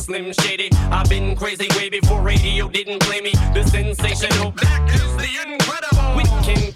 Slim Shady. I've been crazy way before radio didn't play me. The sensational, back is the incredible. We can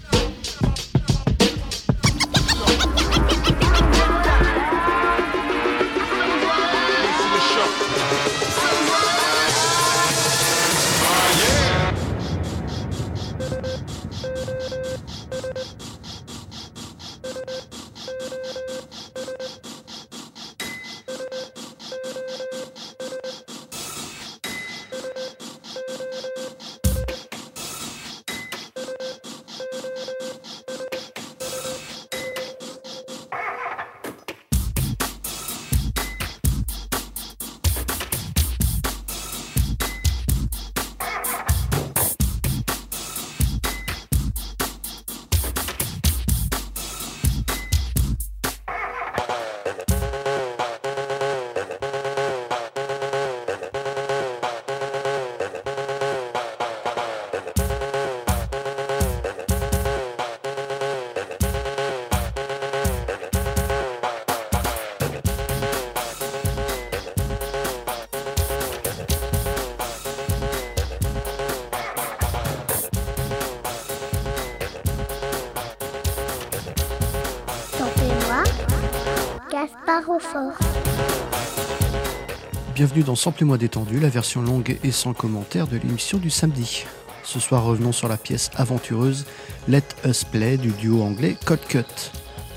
Bienvenue dans Sample et moi détendu, la version longue et sans commentaire de l'émission du samedi. Ce soir, revenons sur la pièce aventureuse Let Us Play du duo anglais Code Cut.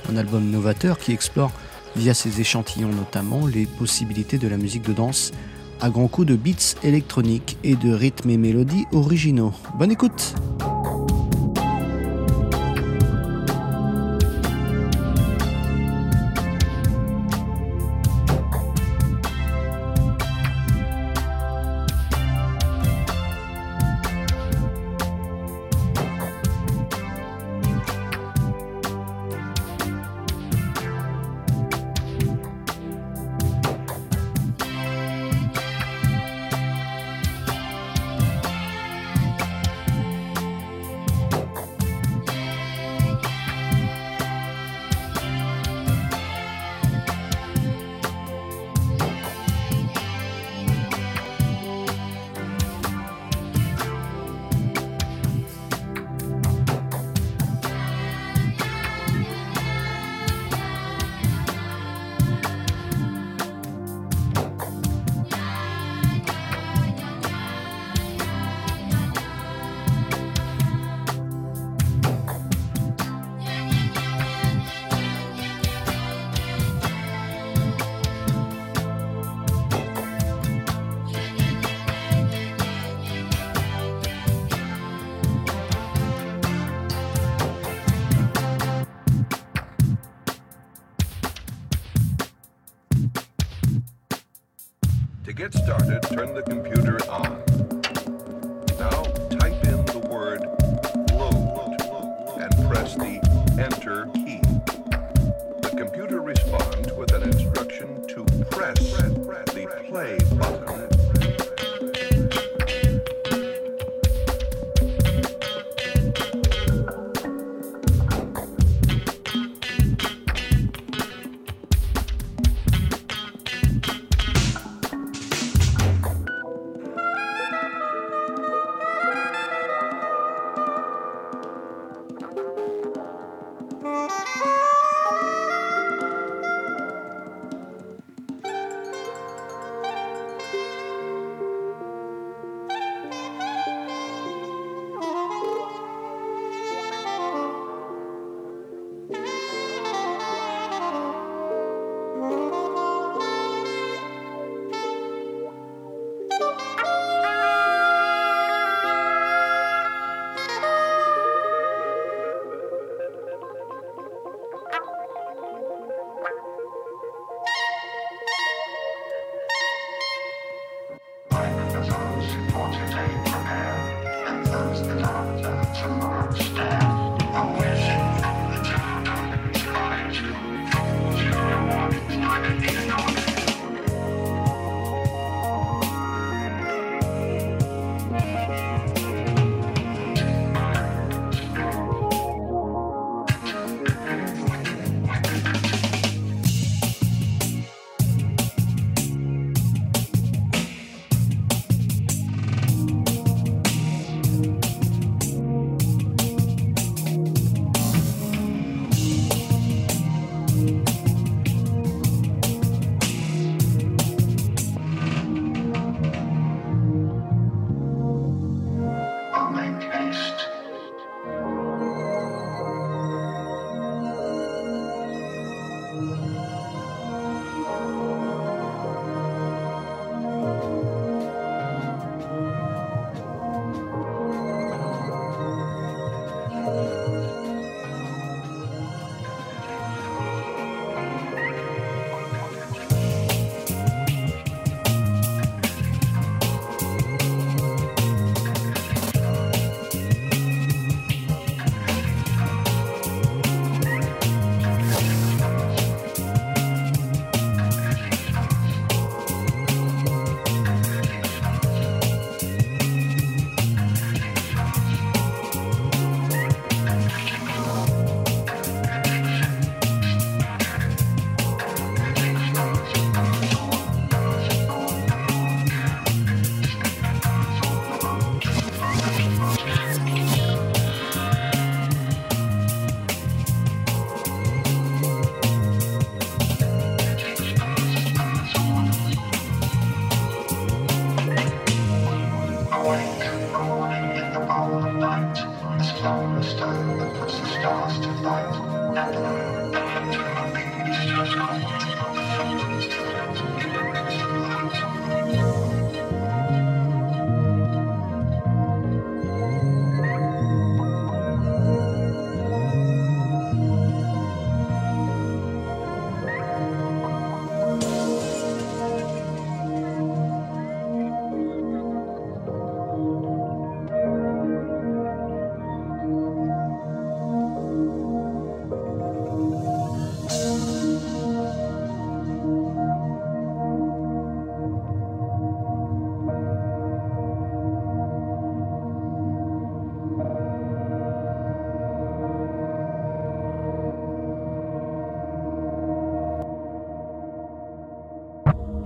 Un album novateur qui explore, via ses échantillons notamment, les possibilités de la musique de danse à grands coups de beats électroniques et de rythmes et mélodies originaux. Bonne écoute!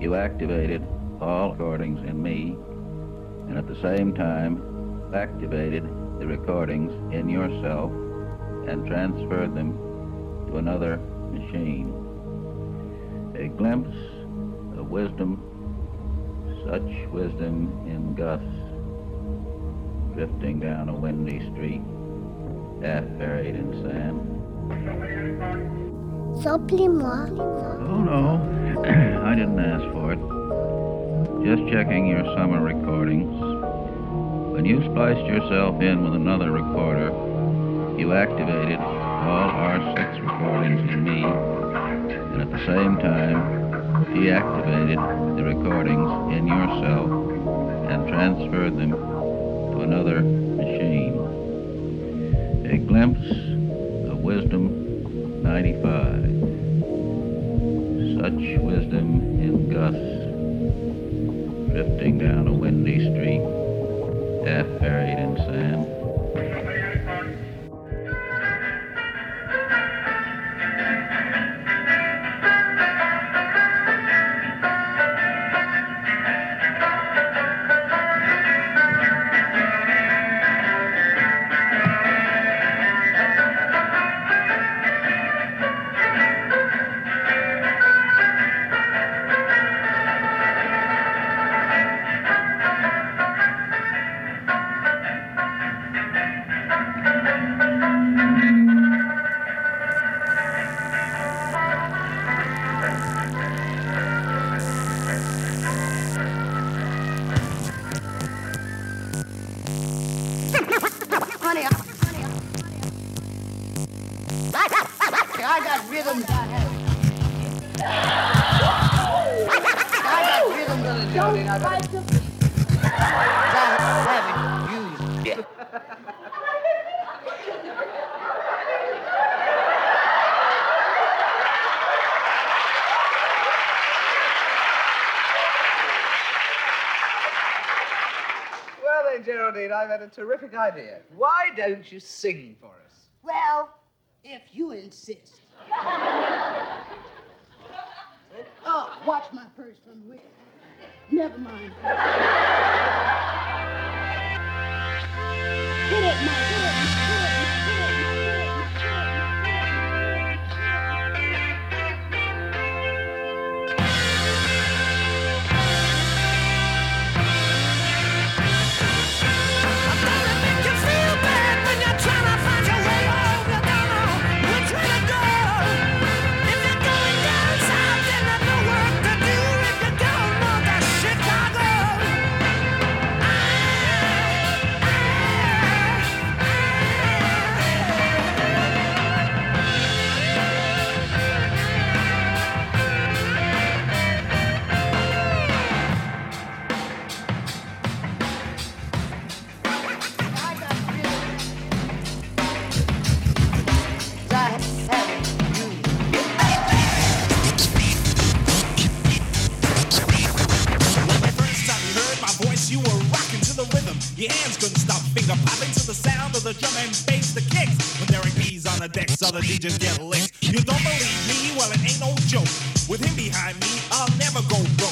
You activated all recordings in me, and at the same time activated the recordings in yourself and transferred them to another machine. A glimpse of wisdom, such wisdom in gusts, drifting down a windy street, half buried in sand. Supplie-moi. Oh no, I didn't ask for it. Just checking your summer recordings. When you spliced yourself in with another recorder, you activated all R6 recordings in me, and at the same time, deactivated the recordings in yourself and transferred them to another machine. A glimpse of wisdom 95. Wisdom in gusts, drifting down a windy street, half buried in sand. I got rhythm. I got rhythm to the. I haven't used. Well then, Geraldine, I've had a terrific idea. Why don't you sing for us? Well, if you insist. oh, watch my purse from the rear. Never mind. Hit it, Mike. Your hands couldn't stop finger popping to the sound of the drum and bass, the kicks. When Derek B's on the decks, other DJs get licked. You don't believe me? Well, it ain't no joke. With him behind me, I'll never go broke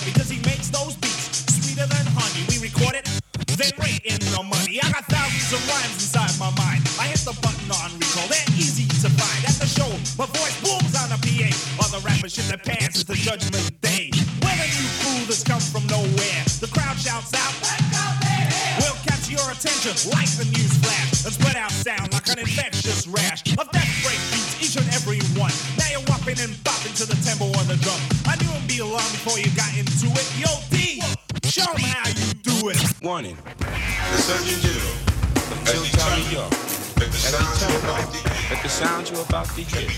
Warning. The Surgeon General of Jill Tommy York has a telephone that the sound you're about to hear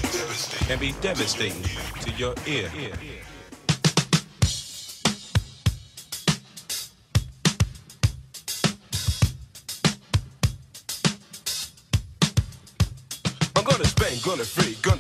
can be devastating to your ear. I'm going to space. ain't gonna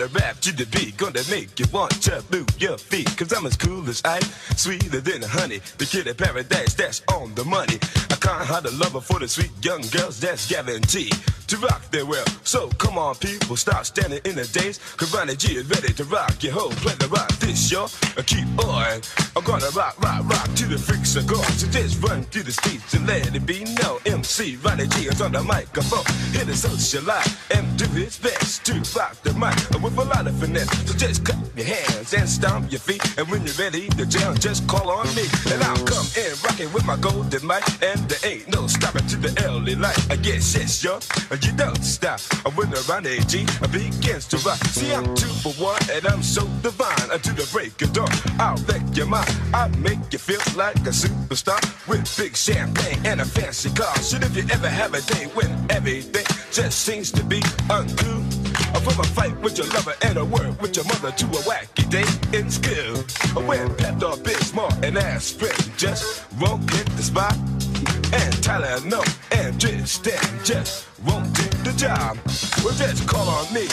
rap to the beat, gonna make you want to move your feet. Cause I'm as cool as ice, sweeter than honey. The kid of paradise, that's on the money. I can't hide a lover for the sweet young girls, that's guaranteed to rock their world. So come on, people, stop standing in the days. Cause Ronnie G is ready to rock your whole play to rock this, yo. Uh, Keep on. I'm gonna rock, rock, rock to the freaks of God. So just run through the streets and let it be known. MC Ronnie G is on the microphone. Here to socialize and do his best to rock the mic with a lot of finesse. So just clap your hands and stomp your feet. And when you're ready to jam, just call on me. And I'll come in rocking with my golden mic. And there ain't no stopping to the early light. I guess, yes, yo. You don't stop. When the Ronnie G begins to rock. See, I'm two for one and I'm so divine. Until the break of dawn, I'll wreck your mind. I'll make you feel like a superstar with big champagne and a fancy car. Should if you ever have a day when everything just seems to be uncool. From a fight with your lover and a word with your mother to a wacky day in school. Or when Pepto smart and aspirin just won't hit the spot. And Tylenol and Tristan just won't do the job. Well, just call on me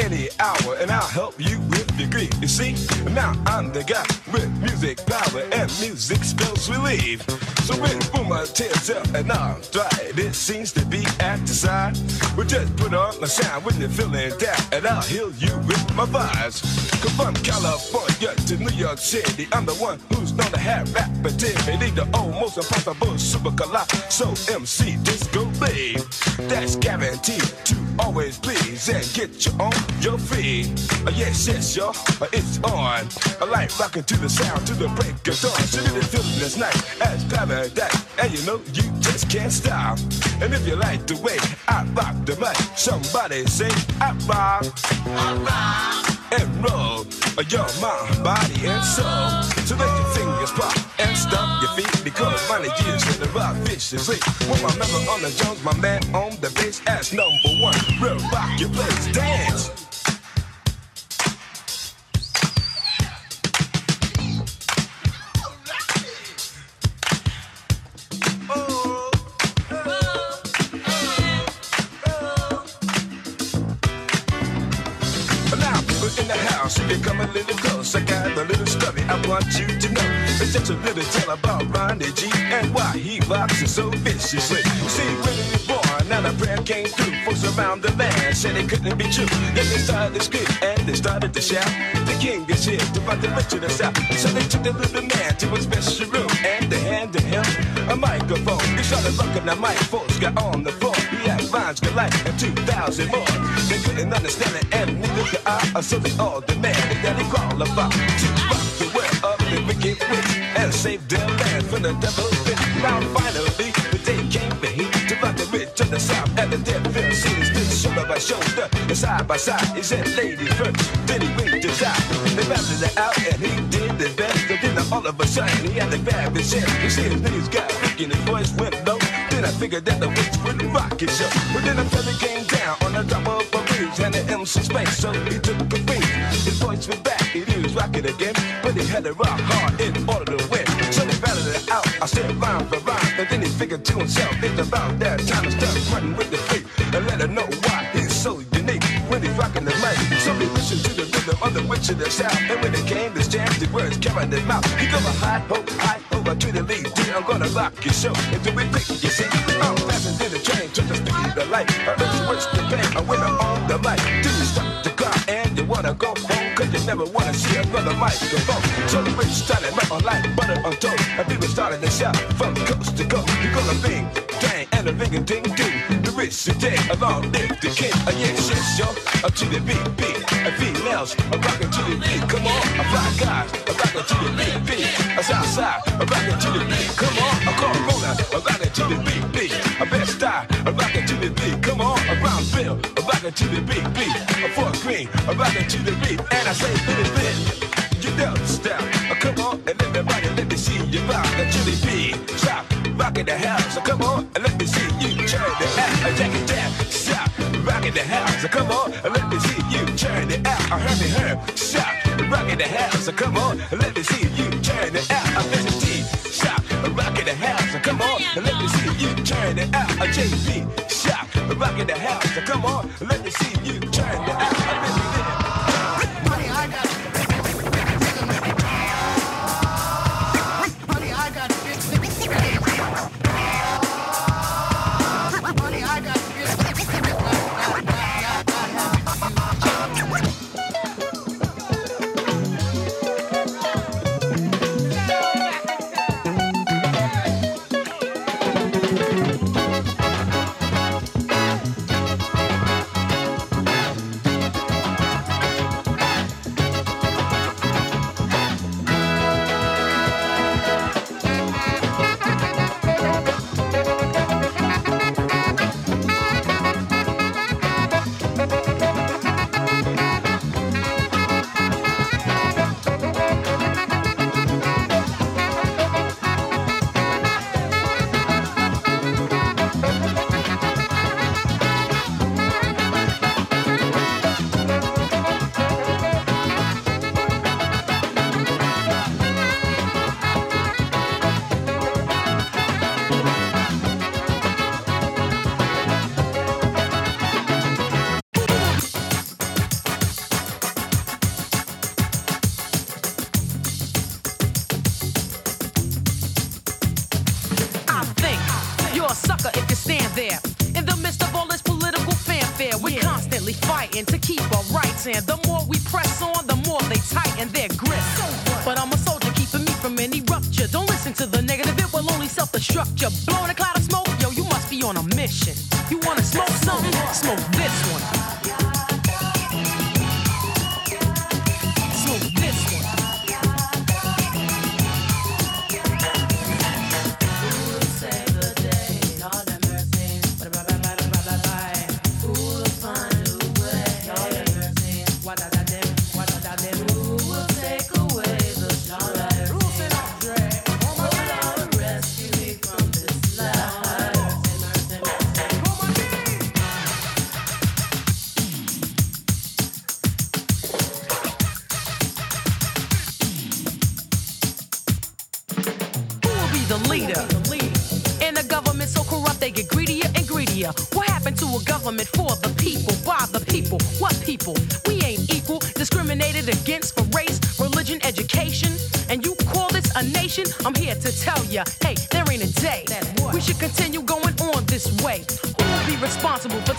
any hour and I'll help you with your grief. You see, now I'm the guy with music power and music spells relief. So when Uma tears up and I'm dry, it seems to be at the side. Well, just put on my sound when you're feeling down and I'll heal you with my vibes. Come from California to New York City, I'm the one who's known to have rap activity, the almost impossible super collide. So MC Disco That's guaranteed to always please and get you on your feet. Uh, yes, yes, y'all, uh, it's on. I like rocking to the sound to the break of dawn. So you feeling this night as paradise, and you know you just can't stop. And if you like the way I rock the mic, somebody say I rock, I rock and roll uh, your mind, body, and soul. So let your fingers pop and stomp your feet because money years in the rock viciously. With my member on the Jones, my man on the bass as number one. Real rock your place, dance. I got a little story I want you to know. It's just a little tale about Ronnie G and why he it so viciously. See, when he was born, now the prayer came through. Folks around the land said it couldn't be true. Then they started to scream and they started to shout. The king is here to fight the rich of the south. So they took the little man to a special room and they handed him a microphone. He started rocking the mic, folks got on the floor. He had rhymes and 2,000 more. They couldn't understand it and neither could I, so they all demanded that he qualify to rock the world of the wicked witch and save their land from the devil's pit. Now finally, the day came for he to rock the rich of the south and the devil cities stood shoulder by shoulder and side by side. He said, ladies first, then he winked his eye. They battled it out and he did the best. But then all of a sudden he had head. You see his knees got weak and his voice went low. Then I figured that the witch would rock his show. But then the fella came down on the top of a bridge and the MC space, so he took a beat. His voice went back, he was rocking again, but he had to rock hard in order to win. So they battled it out. I said rhyme for rhyme, and then he figured to himself, it's about that time to start running with the beat and let her know why rocking the mic. So he listened to the rhythm of the witch of the south, and when it came to jam, the words came out his mouth. He go a high hope, high over to the lead. Dear, I'm gonna rock your show until we pick. You see, I'm passing through the train to the speed of light. I heard you worse the pain, I went on the mic. Do you stop the car and you wanna go home? Cause you never wanna see another microphone. So the rich started right on like butter on toast. And people started to shout from coast to coast. You're gonna bing, dang, and a ring a ding ding. Rich today, along live the king. Uh, yes, yes, yo, up to the beat, beat. And females, I'm to the beat. Come on, a fly guys, I'm to the beat, beat. A south side, I'm to the beat. Come on, a Corona, I'm rocking to the beat, beat. A best star, I'm to the beat. Come on, a Brownsville, I'm rocking to the beat, beat. A Fort Greene, I'm to the beat. And I say, bit it, bit. You don't stop. Come on and everybody let me see you rock to the beat. Stop rocking the house. So come on and let me see you turn the out. Jack it down. Stop rocking the house. So come on and let me see you turn it out. I heard me heard. Stop rocking the house. So come on and let me see you turn it out. I Mr. T. Stop rocking the house. So come on and let me see you turn it out. A JB. Stop rocking the house. So come on and let me see Don't listen to the negative, it will only self destruct you. Blowing a cloud of smoke, yo, you must be on a mission. You wanna smoke something? Smoke this one.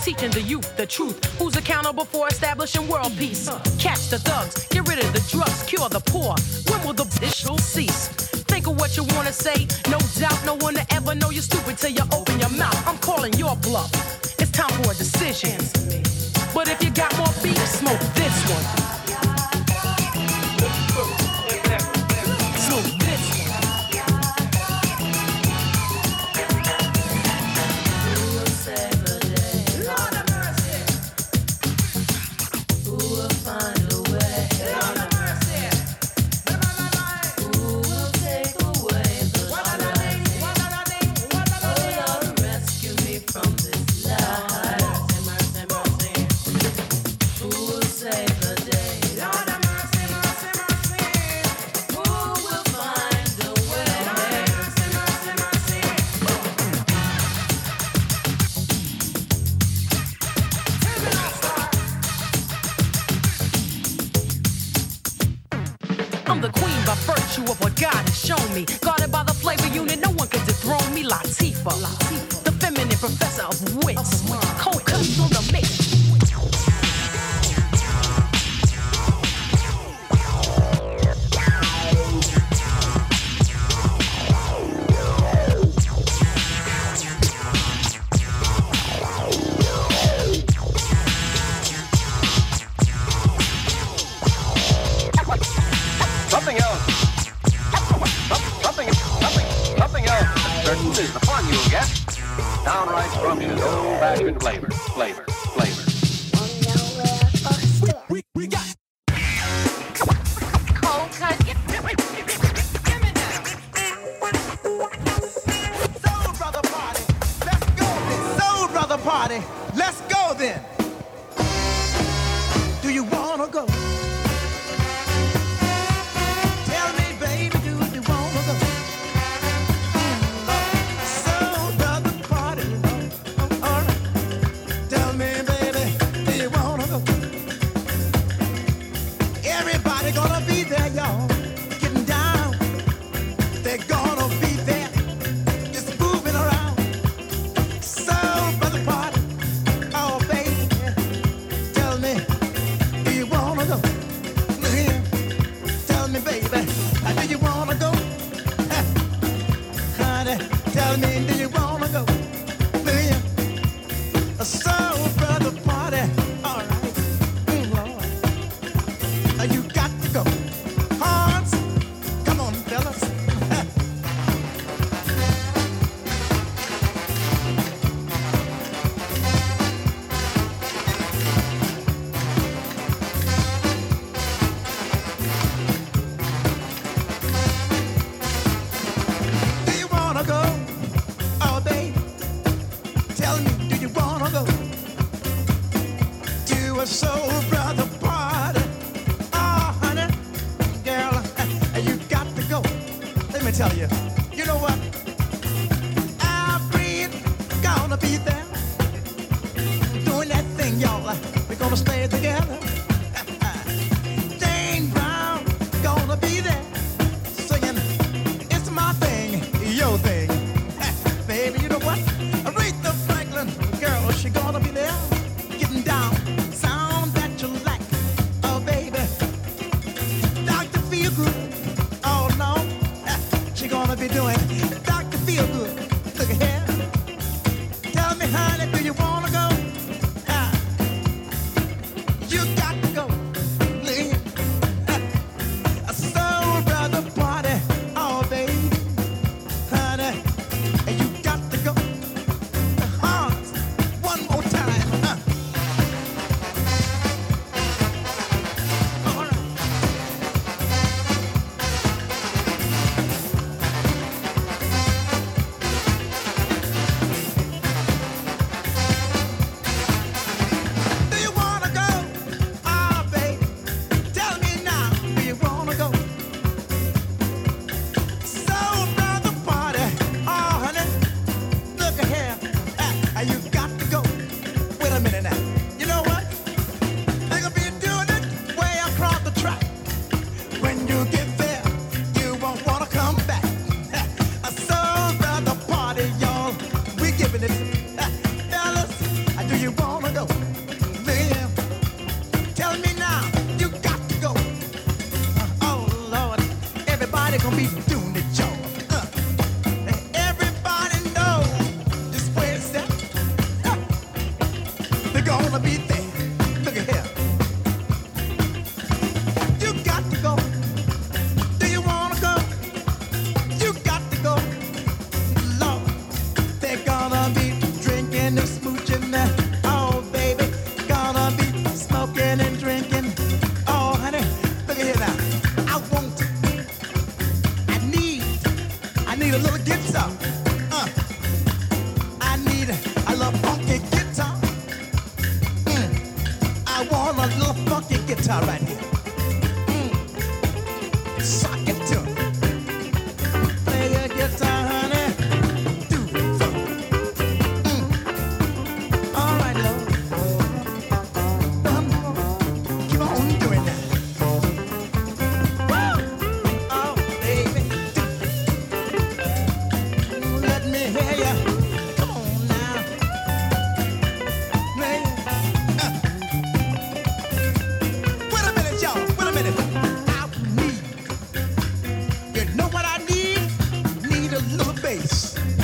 teaching the youth the truth. Who's accountable for establishing world peace? Catch the thugs, get rid of the drugs, cure the poor. When will the bitch cease? Think of what you wanna say. No doubt, no one to ever know you're stupid till you Tell me, do you want Little bass.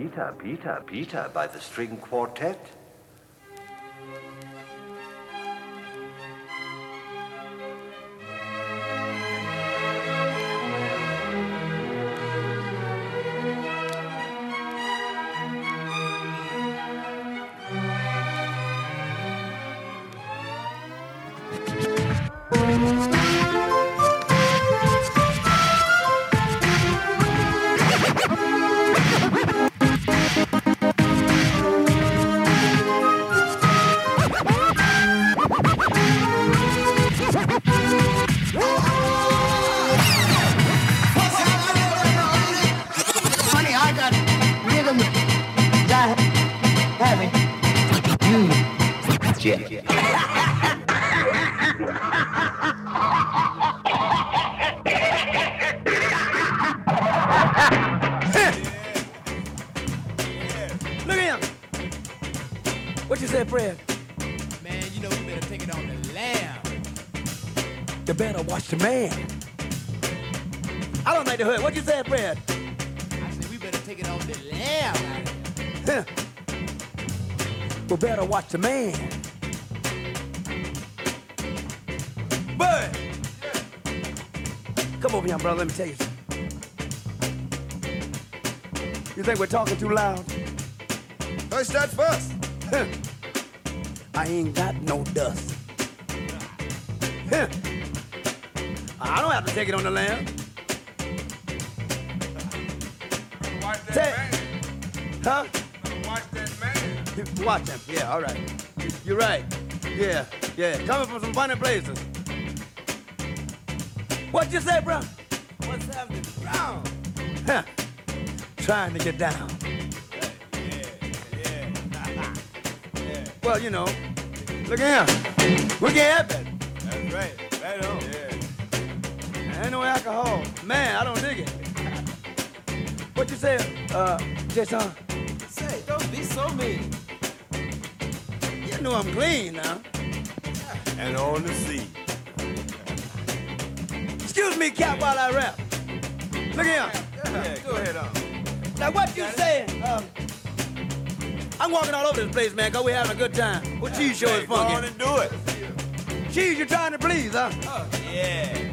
Peter, Peter, Peter by the String Quartet. to man. But come over here, brother. Let me tell you. something. You think we're talking too loud? Hush that fuss. I ain't got no dust. I don't have to take it on the lamb. Yeah, all right. You're right. Yeah, yeah. Coming from some funny places. What you say, bro? What's happening, bro? Huh. Trying to get down. Yeah, yeah, Well, you know, look at him. Look at him. That's right. Right on. Yeah. Ain't no alcohol. Man, I don't dig it. What you say, uh, Jason? Say, don't be so mean. Know I'm clean now. And on the sea. Excuse me, Cap, while I rap. Look at him. Yeah, go ahead on. Now, what you saying? Um, I'm walking all over this place, man, because we're having a good time. What cheese show is Hey, go on funky? and do it. Cheese, you're trying to please, huh? Yeah.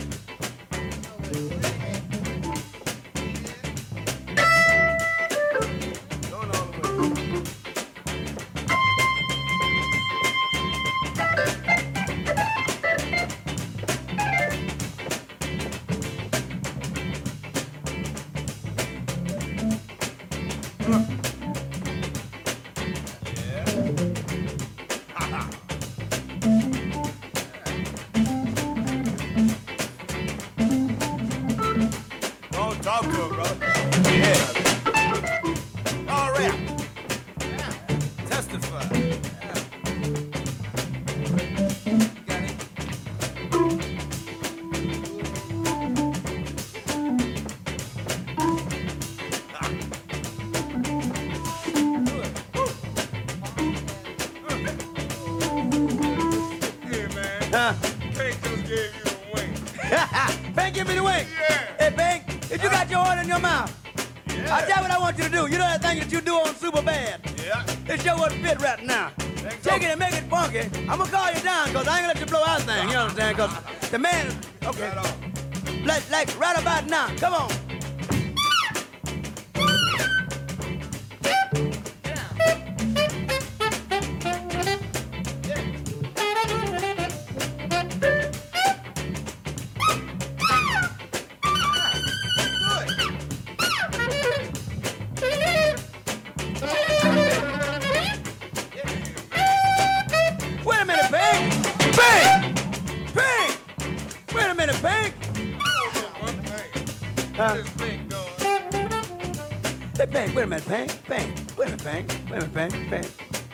Pink, wait a minute, Pink. Pink, wait a minute, Pink. Wait a minute, Pink. Pink.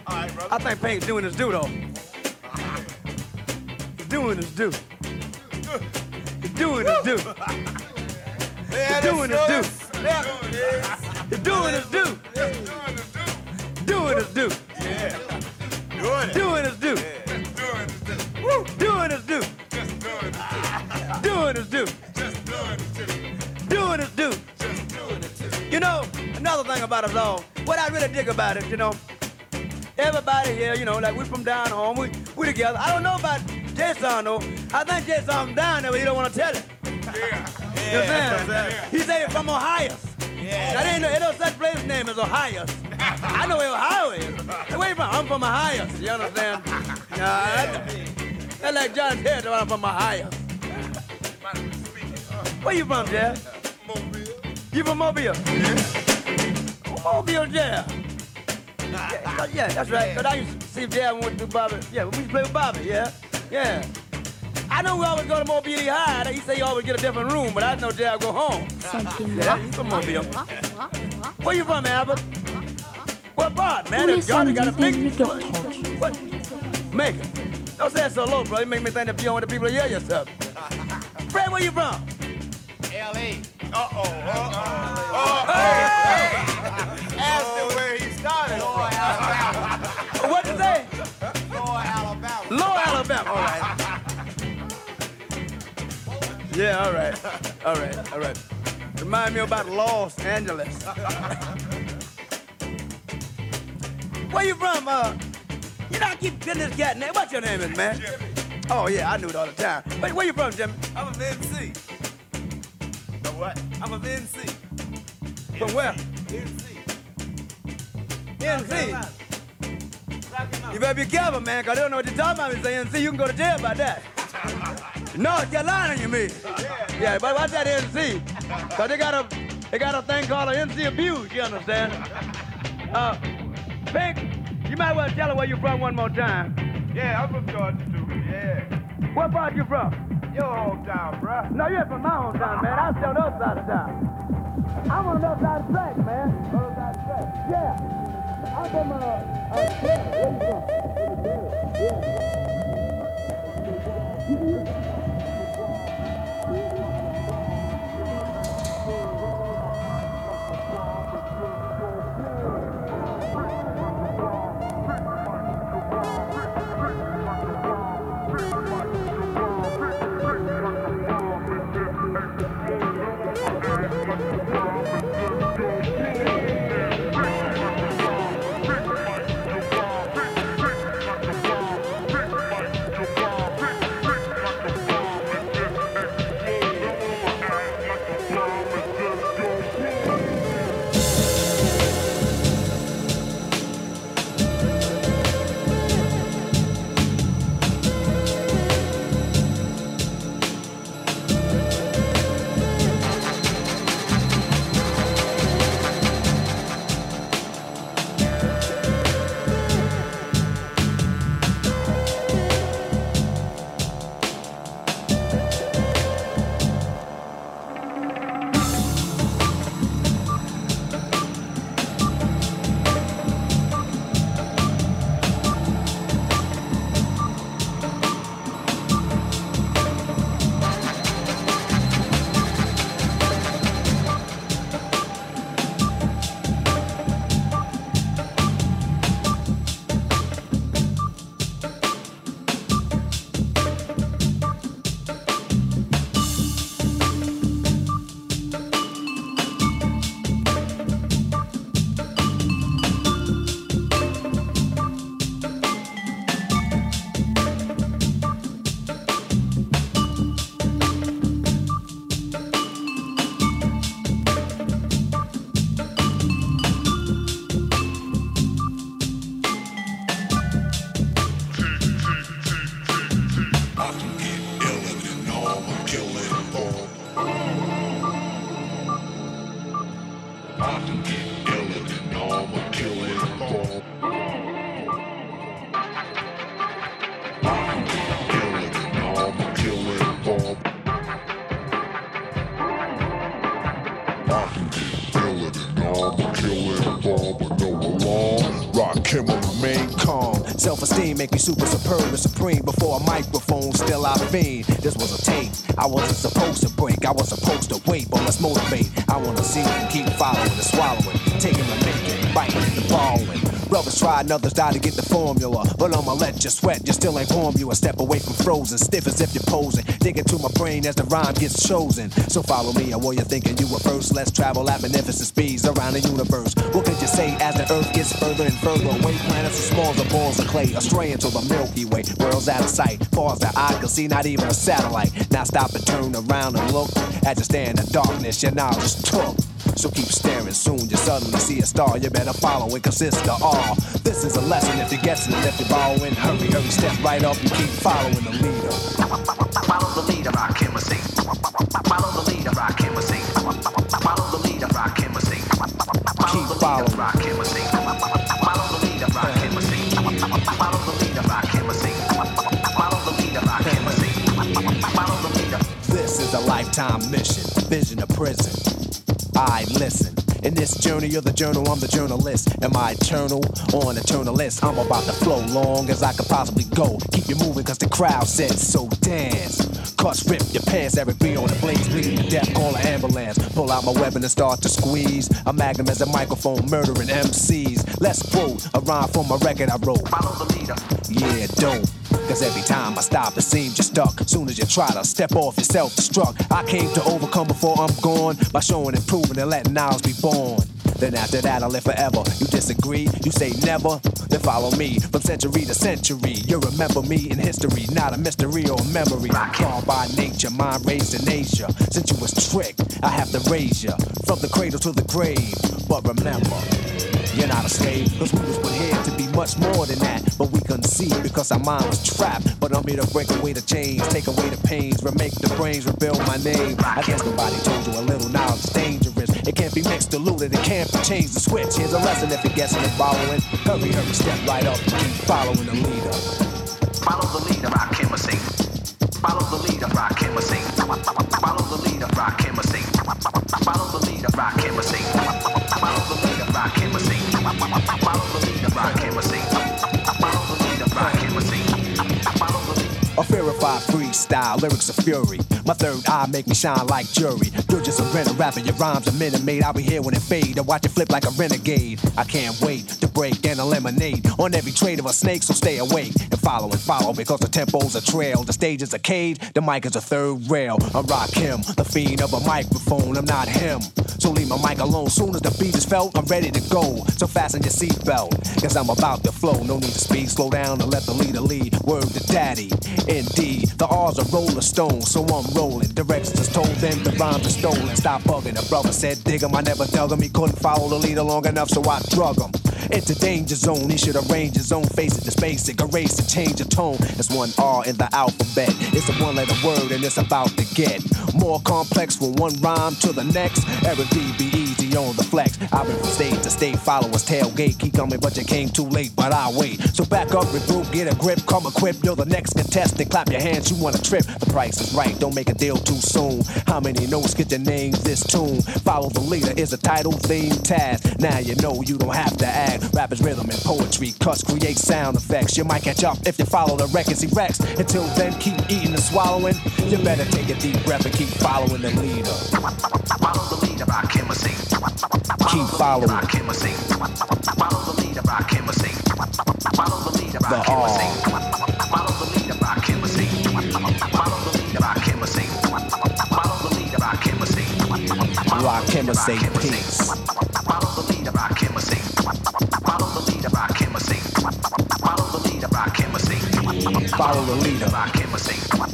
All right, brother. I think Pink's doing his due, though. He's doing his due. He's doing his due. He's doing his due. He's doing his due. Doing his due. Yeah. Doing it. Doing his due. Doing it. Woo! Doing his due. Doing. Doing his due. Thing about us all, what I really dig about it, you know, everybody here, you know, like we from down home, we we together. I don't know about Jason though. I think Jason down there, but he don't want to tell it. Yeah. You understand? He say from Ohio. Yeah. That ain't no, ain't no such place name as Ohio. I know where Ohio is. Where you from? I'm from Ohio. You understand? Nah, that, that's like John Terry, I'm from Ohio. Where you from, Jeff? You from Mobile? Oh, Mobile, yeah. Yeah, yeah, that's right. Cause I used to see Jeff went to Bobby. Yeah, we used to play with Bobby. Yeah, yeah. I know we always go to Mobile High. He say you always get a different room, but I know Jeff go home. Yeah, he's from Mobile. Where you from, Albert? What part, man? Tous les Y'all got a samedis, big 18h30. what? Make it. Don't say it so low, bro. You make me think that you don't want the people to hear yourself. Fred, where you from? L.A. Uh-oh. Uh-oh. Uh-oh. Yeah, all right. All right, all right. Remind me about Los Angeles. Where you from? Uh, you know, I keep getting this cat name. What's your name is, man? Jimmy. Oh, yeah, I knew it all the time. Where you from, Jimmy? I'm a NC. The what? I'm a NC. From where? NC. NC. You better be careful, man, because they don't know what you're talking about. Say NC, you can go to jail by that. North Carolina, you mean? Yeah, but watch that NC. Because they got a they got a thing called an NC abuse, you understand? Uh, Pink, you might well tell her where you're from one more time. Yeah, I'm from Georgia, too. Yeah. What part you from? your hometown, bruh. No, you're from my hometown, man. I'm still on the other side of town. I'm on the other side of the track, man. Other side of the track. Yeah. I'm from, uh, uh, yeah, where you from? Yeah. Rakim Make me super superb and supreme. Before a microphone, still I fiend. This was a tape. I wasn't supposed to break. I was supposed to wait, but let's motivate. I wanna see and keep following and swallowing, taking the making, biting the balling. Brothers try and others die to get the formula. But I'ma let you sweat, you still ain't warm. You a step away from frozen, stiff as if you're posing. Dig into my brain as the rhyme gets chosen. So follow me, or what you thinking you were first. Let's travel at magnificent speeds around the universe. What could you say as the earth gets further and further away? Planets are small as balls of clay, astray into the Milky Way. Worlds out of sight, far as the eye can see, not even a satellite. Now stop and turn around and look. As you stand in darkness, your knowledge took. So keep staring, soon you suddenly see a star. You better follow it, consist of all. This is a lesson if you're guessing, if you're borrowing, hurry, hurry, step right up and keep following the leader. This is a lifetime mission, vision of prison. I listen. In this journey of the journal, I'm the journalist. Am I eternal or an eternalist? I'm about to flow long as I could possibly go. Keep you moving cause the crowd says so dance. Cuss rip your pants, Eric B on the blaze, bleeding to death, call an ambulance. Pull out my weapon and start to squeeze. A magnum as a microphone, murdering MCs. Let's quote a rhyme from a record I wrote. Follow the leader. Yeah, don't. Cause every time I stop, it seems you're stuck. Soon as you try to step off, you're self destruct. I came to overcome before I'm gone by showing and proving and letting ours be born. Then after that, I live forever. You disagree? You say never? Then follow me from century to century. You remember me in history, not a mystery or a memory. I'm called by nature, mind raised in Asia. Since you was tricked, I have to raise you from the cradle to the grave. But remember, you're not a slave, cause we was put here to be much more than that. But we couldn't see because our mind was trapped. But I'm here to break away the chains, take away the pains, remake the brains, rebuild my name. I guess nobody told you a little knowledge dangerous. It can't be mixed, diluted, it can't be changed. The switch, here's a lesson if you're guessing and following. Hurry, hurry, step right up, keep following the leader. Follow the leader, rock sing. Follow the leader, rock sing. Follow the leader, rock sing. Follow the leader, rock a verified freestyle, lyrics of fury. My third eye make me shine like jury. You're just a renter rapper, your rhymes a minute made. I'll be here when it fade. I watch it flip like a renegade. I can't wait break and eliminate on every trade of a snake, so stay awake and follow and follow because the tempo's a trail. The stage is a cage, the mic is a third rail. I rock him, the fiend of a microphone. I'm not him. So leave my mic alone. Soon as the beat is felt, I'm ready to go. So fasten your seatbelt, cause I'm about to flow. No need to speed, slow down and let the leader lead. Word to daddy. Indeed, the R's are rolling stones, so I'm rolling. Directions told them the rhymes are stolen. Stop bugging. The brother said, dig him. I never dug him. He couldn't follow the leader long enough, so I drug him. A danger zone. He should arrange his own face it. It's basic. Erase and change the tone. It's one R in the alphabet. It's a one letter word, and it's about to get more complex from one rhyme to the next. Eric B. On the flex. I've been from state to state, followers tailgate. Keep coming, but you came too late, but I'll wait. So back up, regroup, get a grip, come equipped. You're the next contestant. Clap your hands, you wanna trip. The price is right, don't make a deal too soon. How many notes get your name this tune? Follow the leader is a title theme task. Now you know you don't have to act. Rappers, rhythm, and poetry. Cuts create sound effects. You might catch up if you follow the records he wrecks. Until then, keep eating and swallowing. You better take a deep breath and keep following the leader. Follow the leader, a sing. Keep following. Rock him a sing. Follow the leader, rock a. Follow the leader, rock him a R. sing. Follow the leader, rock sing. Follow the leader, rock sing. Follow the leader, rock him. Rock him say peace. Follow the leader, rock a. Follow the leader, rock him a. Follow the leader, rock him. Follow the leader. Rock him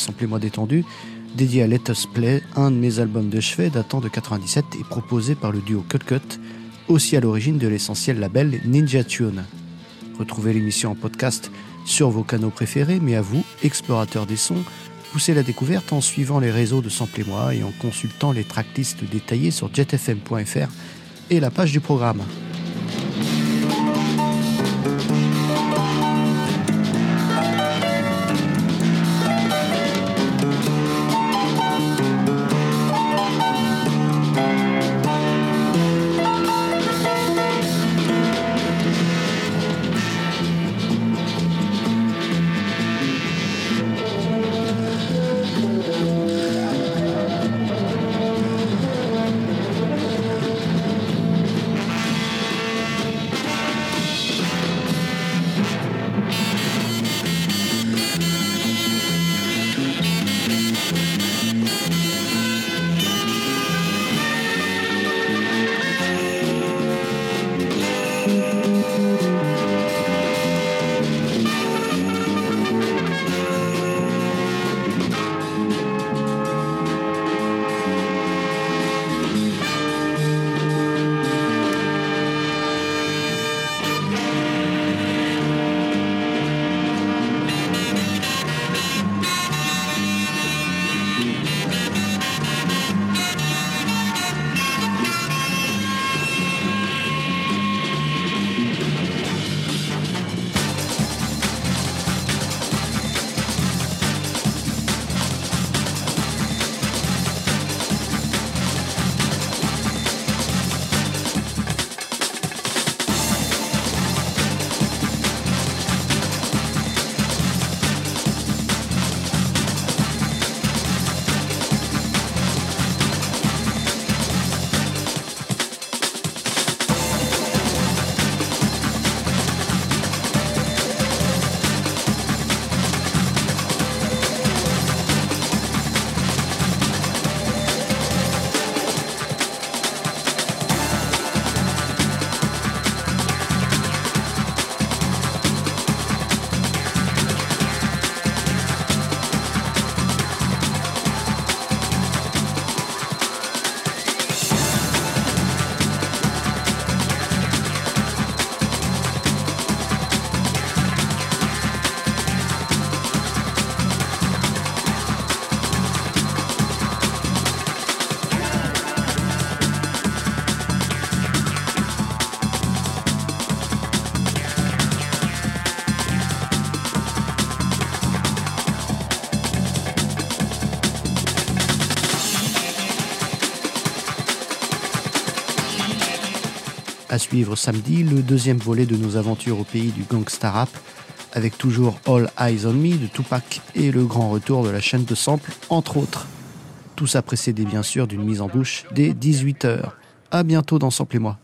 Samplez-moi détendu, dédié à Let Us Play, un de mes albums de chevet datant de 97 et proposé par le duo Cut Cut, aussi à l'origine de l'essentiel label Ninja Tune. Retrouvez l'émission en podcast sur vos canaux préférés, mais à vous, explorateurs des sons, poussez la découverte en suivant les réseaux de Samplez-moi et en consultant les tracklists détaillées sur jetfm.fr et la page du programme. Suivre samedi, le deuxième volet de nos aventures au pays du gangsta rap, avec toujours All Eyes on Me de Tupac et le grand retour de la chaîne de samples, entre autres. Tout ça précédé bien sûr d'une mise en bouche dès 18h. À bientôt dans Sample et moi.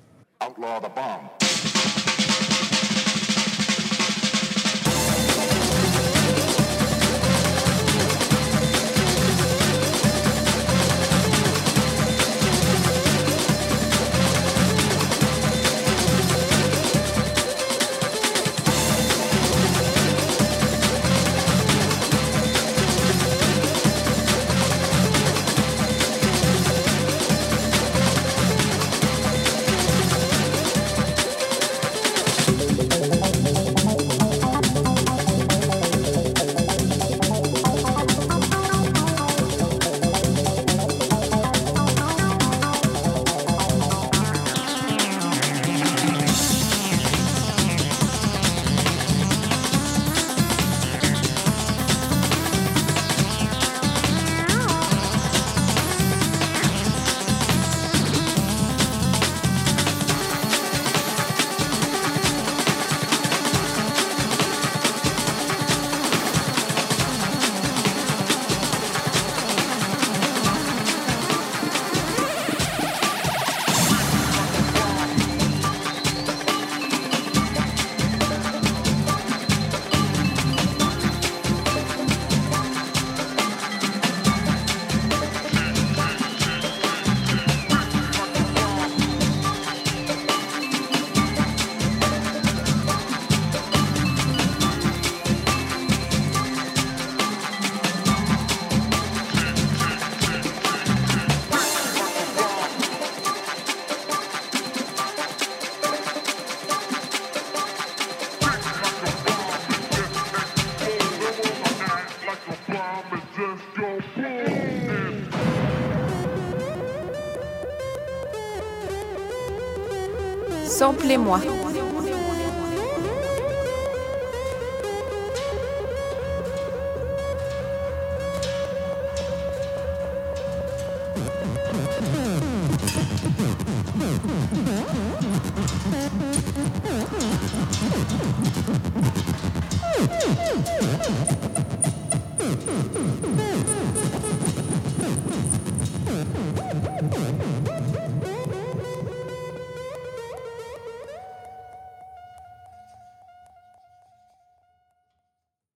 les mois.